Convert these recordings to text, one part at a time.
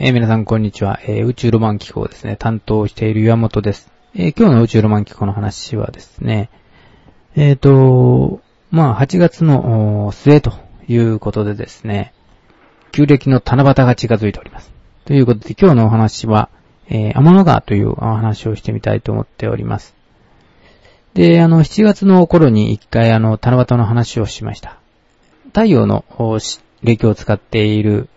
えー皆さんこんにちは、えー宇宙ロマン機構ですね、担当している岩本です。えー今日の宇宙ロマン機構の話はですね、えっ、と、まあ、8月の末ということでですね、旧暦の七夕が近づいております。ということで今日のお話は、え天の川というお話をしてみたいと思っております。で、あの、7月の頃に一回あの、七夕の話をしました。太陽のおし暦を使っている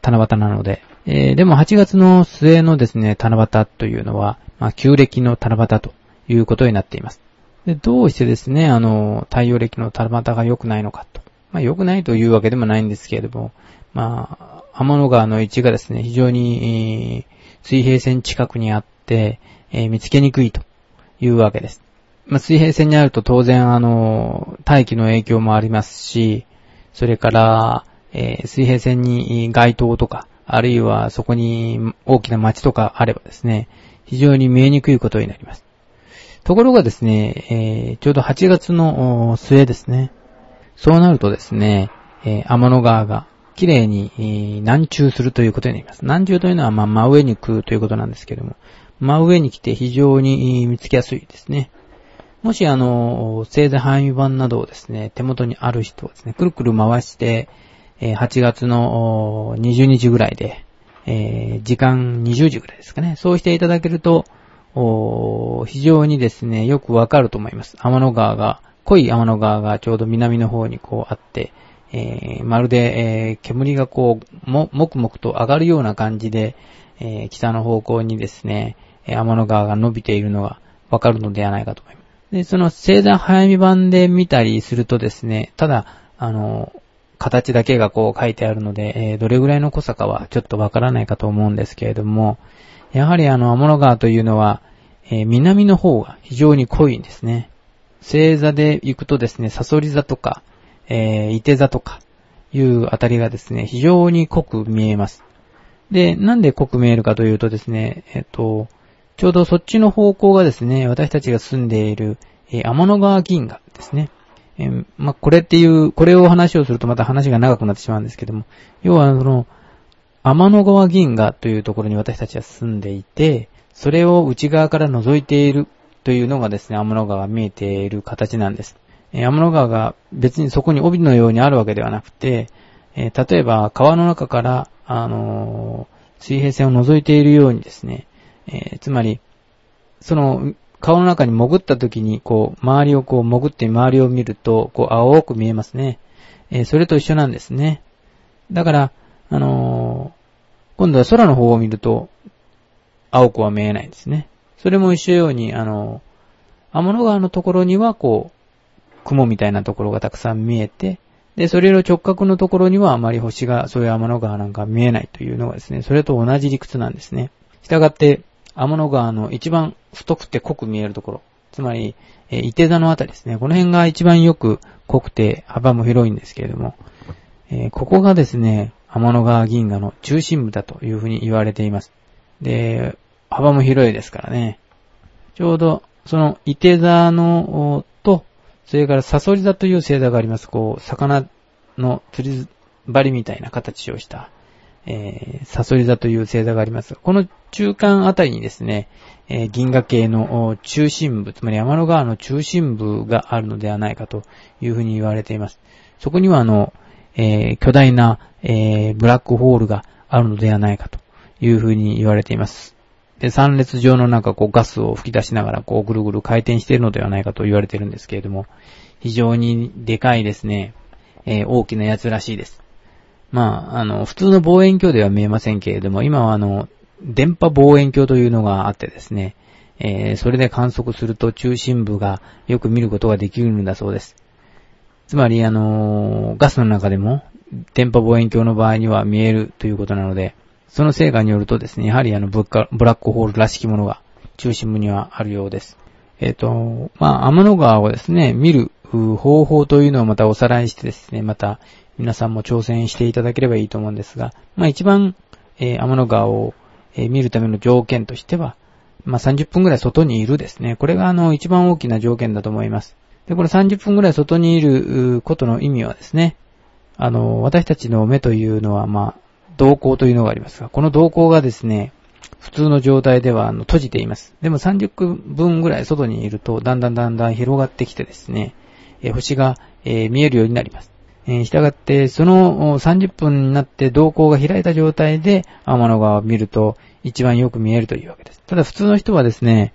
七夕なので、えーでも8月の末のですね、七夕というのは、まあ、旧暦の七夕ということになっています。で、どうしてですね、あの、太陽暦の七夕が良くないのかと。まあ、良くないというわけでもないんですけれども、まあ、天の川の位置がですね、非常に、えー水平線近くにあって、えー見つけにくいというわけです。まあ、水平線にあると当然あの、大気の影響もありますし、それから、えー水平線に街灯とか、あるいはそこに大きな街とかあればですね、非常に見えにくいことになります。ところがですね、えーちょうど8月の末ですね。そうなるとですね、えー天の川が綺麗に、えー南中するということになります。南中というのは、まあ、真上に来るということなんですけども、真上に来て非常に見つけやすいですね。もしあの、星座範囲版などをですね、手元にある人はですね、くるくる回して、8月の20日ぐらいで、時間20時ぐらいですかね。そうしていただけると、非常にですね、よくわかると思います。天の川が、濃い天の川がちょうど南の方にこうあって、まるで、煙がこう、も、もくもくと上がるような感じで、北の方向にですね、天の川が伸びているのがわかるのではないかと思います。で、その星座早見版で見たりするとですね、ただ、あの、形だけがこう書いてあるので、えーどれぐらいの濃さかはちょっとわからないかと思うんですけれども、やはりあの、天の川というのは、えー南の方が非常に濃いんですね。星座で行くとですね、サソリ座とか、えー、伊手座とか、いうあたりがですね、非常に濃く見えます。で、なんで濃く見えるかというとですね、えっと、ちょうどそっちの方向がですね、私たちが住んでいる、えー天の川銀河ですね。えーまあ、これっていう、これを話をするとまた話が長くなってしまうんですけども、要はその、天の川銀河というところに私たちは住んでいて、それを内側から覗いているというのがですね、天の川が見えている形なんです。えー天の川が別にそこに帯のようにあるわけではなくて、えー例えば川の中から、あのー水平線を覗いているようにですね、えーつまり、その、川の中に潜った時に、こう、周りをこう潜って周りを見ると、こう、青く見えますね。えーそれと一緒なんですね。だから、あのー今度は空の方を見ると、青くは見えないんですね。それも一緒ように、あのー天の川のところには、こう、雲みたいなところがたくさん見えて、で、それの直角のところにはあまり星が、そういう天の川なんか見えないというのがですね、それと同じ理屈なんですね。したがって、天の川の一番太くて濃く見えるところ、つまり、えー、伊手座のあたりですね。この辺が一番よく濃くて幅も広いんですけれども、えーここがですね、天の川銀河の中心部だというふうに言われています。で、幅も広いですからね。ちょうど、その、伊手座の、と、それからサソリ座という星座があります。こう、魚の釣り針みたいな形をした、えー、サソリ座という星座があります。この中間あたりにですね、えー銀河系の中心部、つまり天の川の中心部があるのではないかというふうに言われています。そこにはあの、えー巨大な、えーブラックホールがあるのではないかというふうに言われています。で、三列状の中、こうガスを吹き出しながら、こうぐるぐる回転しているのではないかと言われているんですけれども、非常にでかいですね、えー大きなやつらしいです。まあ、あの、普通の望遠鏡では見えませんけれども、今はあの、電波望遠鏡というのがあってですね、えーそれで観測すると中心部がよく見ることができるんだそうです。つまり、あのガスの中でも、電波望遠鏡の場合には見えるということなので、その成果によるとですね、やはりあのブ、ブラックホールらしきものが中心部にはあるようです。えっ、と、まあ、天の川をですね、見る方法というのをまたおさらいしてですね、また皆さんも挑戦していただければいいと思うんですが、まあ一番、えー天の川を、えー見るための条件としては、まあ30分ぐらい外にいるですね。これがあの一番大きな条件だと思います。で、これ30分ぐらい外にいることの意味はですね、あの、私たちの目というのは、まあ、動向というのがありますが、この動向がですね、普通の状態ではあの閉じています。でも30分ぐらい外にいると、だんだんだんだん広がってきてですね、え星が、え見えるようになります。えー、したがって、その30分になって瞳孔が開いた状態で天の川を見ると一番よく見えるというわけです。ただ普通の人はですね、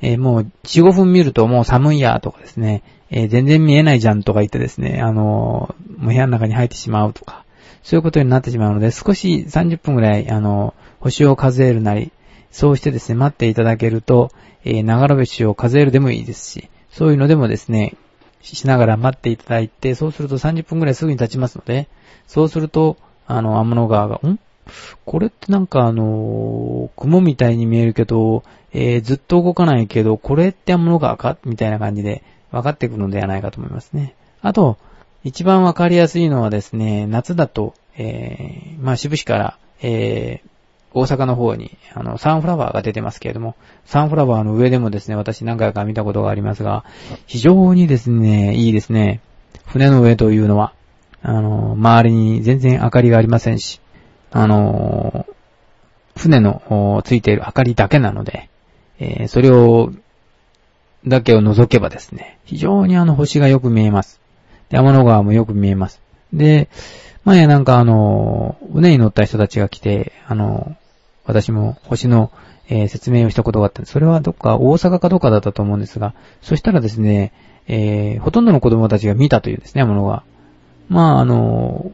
えー、もう4、5分見るともう寒いやとかですね、えー、全然見えないじゃんとか言ってですね、あの、もう部屋の中に入ってしまうとか、そういうことになってしまうので、少し30分くらい、あの星を数えるなり、そうしてですね、待っていただけると、えー、長良星を数えるでもいいですし、そういうのでもですね、しながら待っていただいて、そうすると30分くらいすぐに経ちますので、そうすると、あの、天の川が、ん？これってなんかあの雲みたいに見えるけど、えー、ずっと動かないけど、これって天の川か？みたいな感じで分かってくるのではないかと思いますね。あと、一番分かりやすいのはですね、夏だと、えー、まあ、渋市から、えー、大阪の方に、あの、サンフラワーが出てますけれども、サンフラワーの上でもですね、私何回か見たことがありますが、非常にですね、いいですね。船の上というのは、あの、周りに全然明かりがありませんし、あの、船のついている明かりだけなので、えー、それを、だけを除けばですね、非常にあの星がよく見えます。で、天の川もよく見えます。で、前なんかあの、船に乗った人たちが来て、あの、私も星の、えー、説明をしたことがあったんです。それはどっか大阪かどっかだったと思うんですが、そしたらですね、えー、ほとんどの子供たちが見たというですね、ものが。まあ、あの、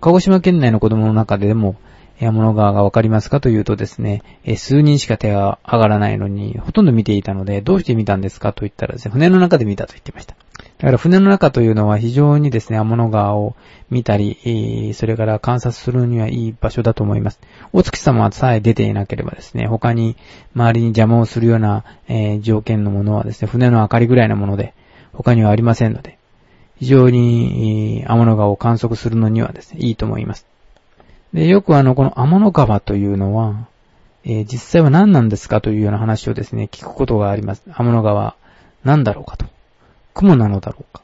鹿児島県内の子供の中でも、山の川がわかりますかというとですね、え数人しか手が上がらないのに、ほとんど見ていたので、どうして見たんですかと言ったらですね、船の中で見たと言ってました。だから船の中というのは非常にですね、天の川を見たり、それから観察するにはいい場所だと思います。お月様さえ出ていなければですね、他に周りに邪魔をするような、えー、条件のものはですね、船の明かりぐらいのもので、他にはありませんので、非常に天の川を観測するのにはですね、いいと思います。で、よくあの、この天の川というのは、えー、実際は何なんですかというような話をですね、聞くことがあります。天の川、何だろうかと。雲なのだろうか。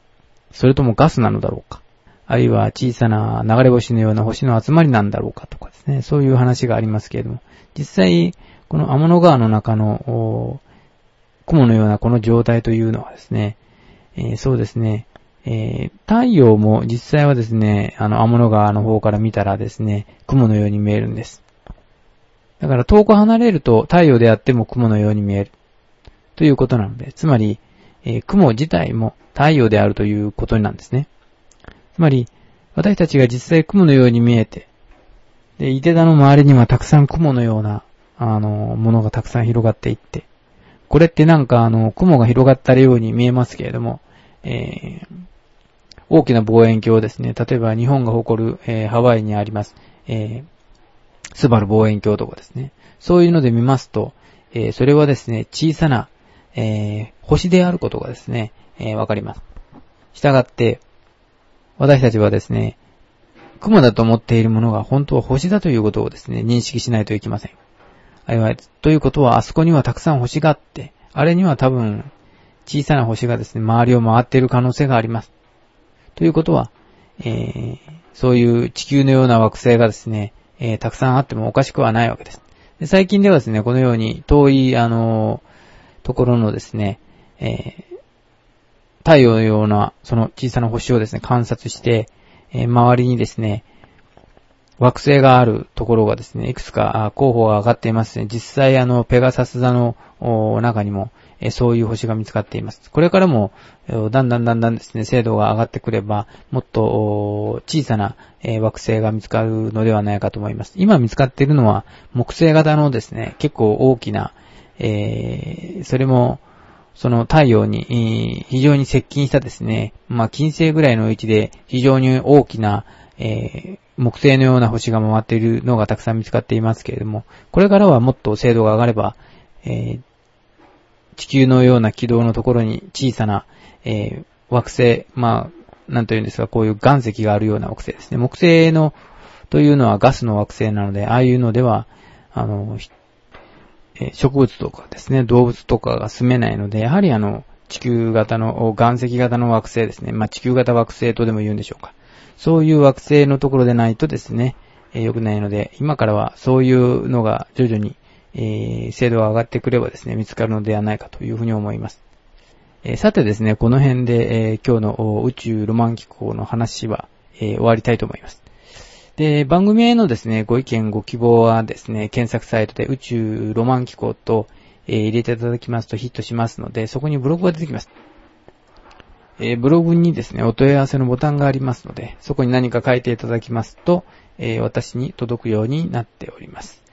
それともガスなのだろうか。あるいは小さな流れ星のような星の集まりなんだろうかとかですね、そういう話がありますけれども、実際、この天の川の中の、雲のようなこの状態というのはですね、えー、そうですね、えー、太陽も実際はですね、あの、天の川の方から見たらですね、雲のように見えるんです。だから遠く離れると太陽であっても雲のように見える。ということなので、つまり、えー、雲自体も太陽であるということなんですね。つまり、私たちが実際雲のように見えて、で、伊手田の周りにはたくさん雲のような、あの、ものがたくさん広がっていって、これってなんかあの、雲が広がったように見えますけれども、えー、大きな望遠鏡ですね。例えば日本が誇る、えー、ハワイにあります、えー、スバル望遠鏡とかですね。そういうので見ますと、えー、それはですね、小さな、えー、星であることがですね、えー、わかります。したがって、私たちはですね、雲だと思っているものが本当は星だということをですね、認識しないといけません。あいわということは、あそこにはたくさん星があって、あれには多分、小さな星がですね、周りを回っている可能性があります。ということは、えー、そういう地球のような惑星がですね、えー、たくさんあってもおかしくはないわけです。で最近ではですね、このように遠い、あのところのですね、えー、太陽のような、その小さな星をですね、観察して、えー、周りにですね、惑星があるところがですね、いくつか候補が上がっていますね。実際あの、ペガサス座の中にも、えそういう星が見つかっています。これからも、だんだんだんだんですね、精度が上がってくれば、もっと小さな、え惑星が見つかるのではないかと思います。今見つかっているのは、木星型のですね、結構大きな、えー、それも、その太陽に非常に接近したですね、まあ、金星ぐらいの位置で非常に大きな、えー、木星のような星が回っているのがたくさん見つかっていますけれども、これからはもっと精度が上がれば、えー、地球のような軌道のところに小さな、えー、惑星、まあ、なんというんですか、こういう岩石があるような惑星ですね。木星の、というのはガスの惑星なので、ああいうのでは、あの、え植物とかですね、動物とかが住めないので、やはりあの、地球型の、岩石型の惑星ですね。まあ、地球型惑星とでも言うんでしょうか。そういう惑星のところでないとですね、えー、良くないので、今からはそういうのが徐々に、えー、精度が上がってくればですね、見つかるのではないかというふうに思います。えー、さてですね、この辺で、えー、今日の宇宙ロマン機構の話は、えー、終わりたいと思います。で、番組へのですね、ご意見、ご希望はですね、検索サイトで宇宙ロマン機構と、えー、入れていただきますとヒットしますので、そこにブログが出てきます。えー、ブログにですね、お問い合わせのボタンがありますので、そこに何か書いていただきますと、えー、私に届くようになっております。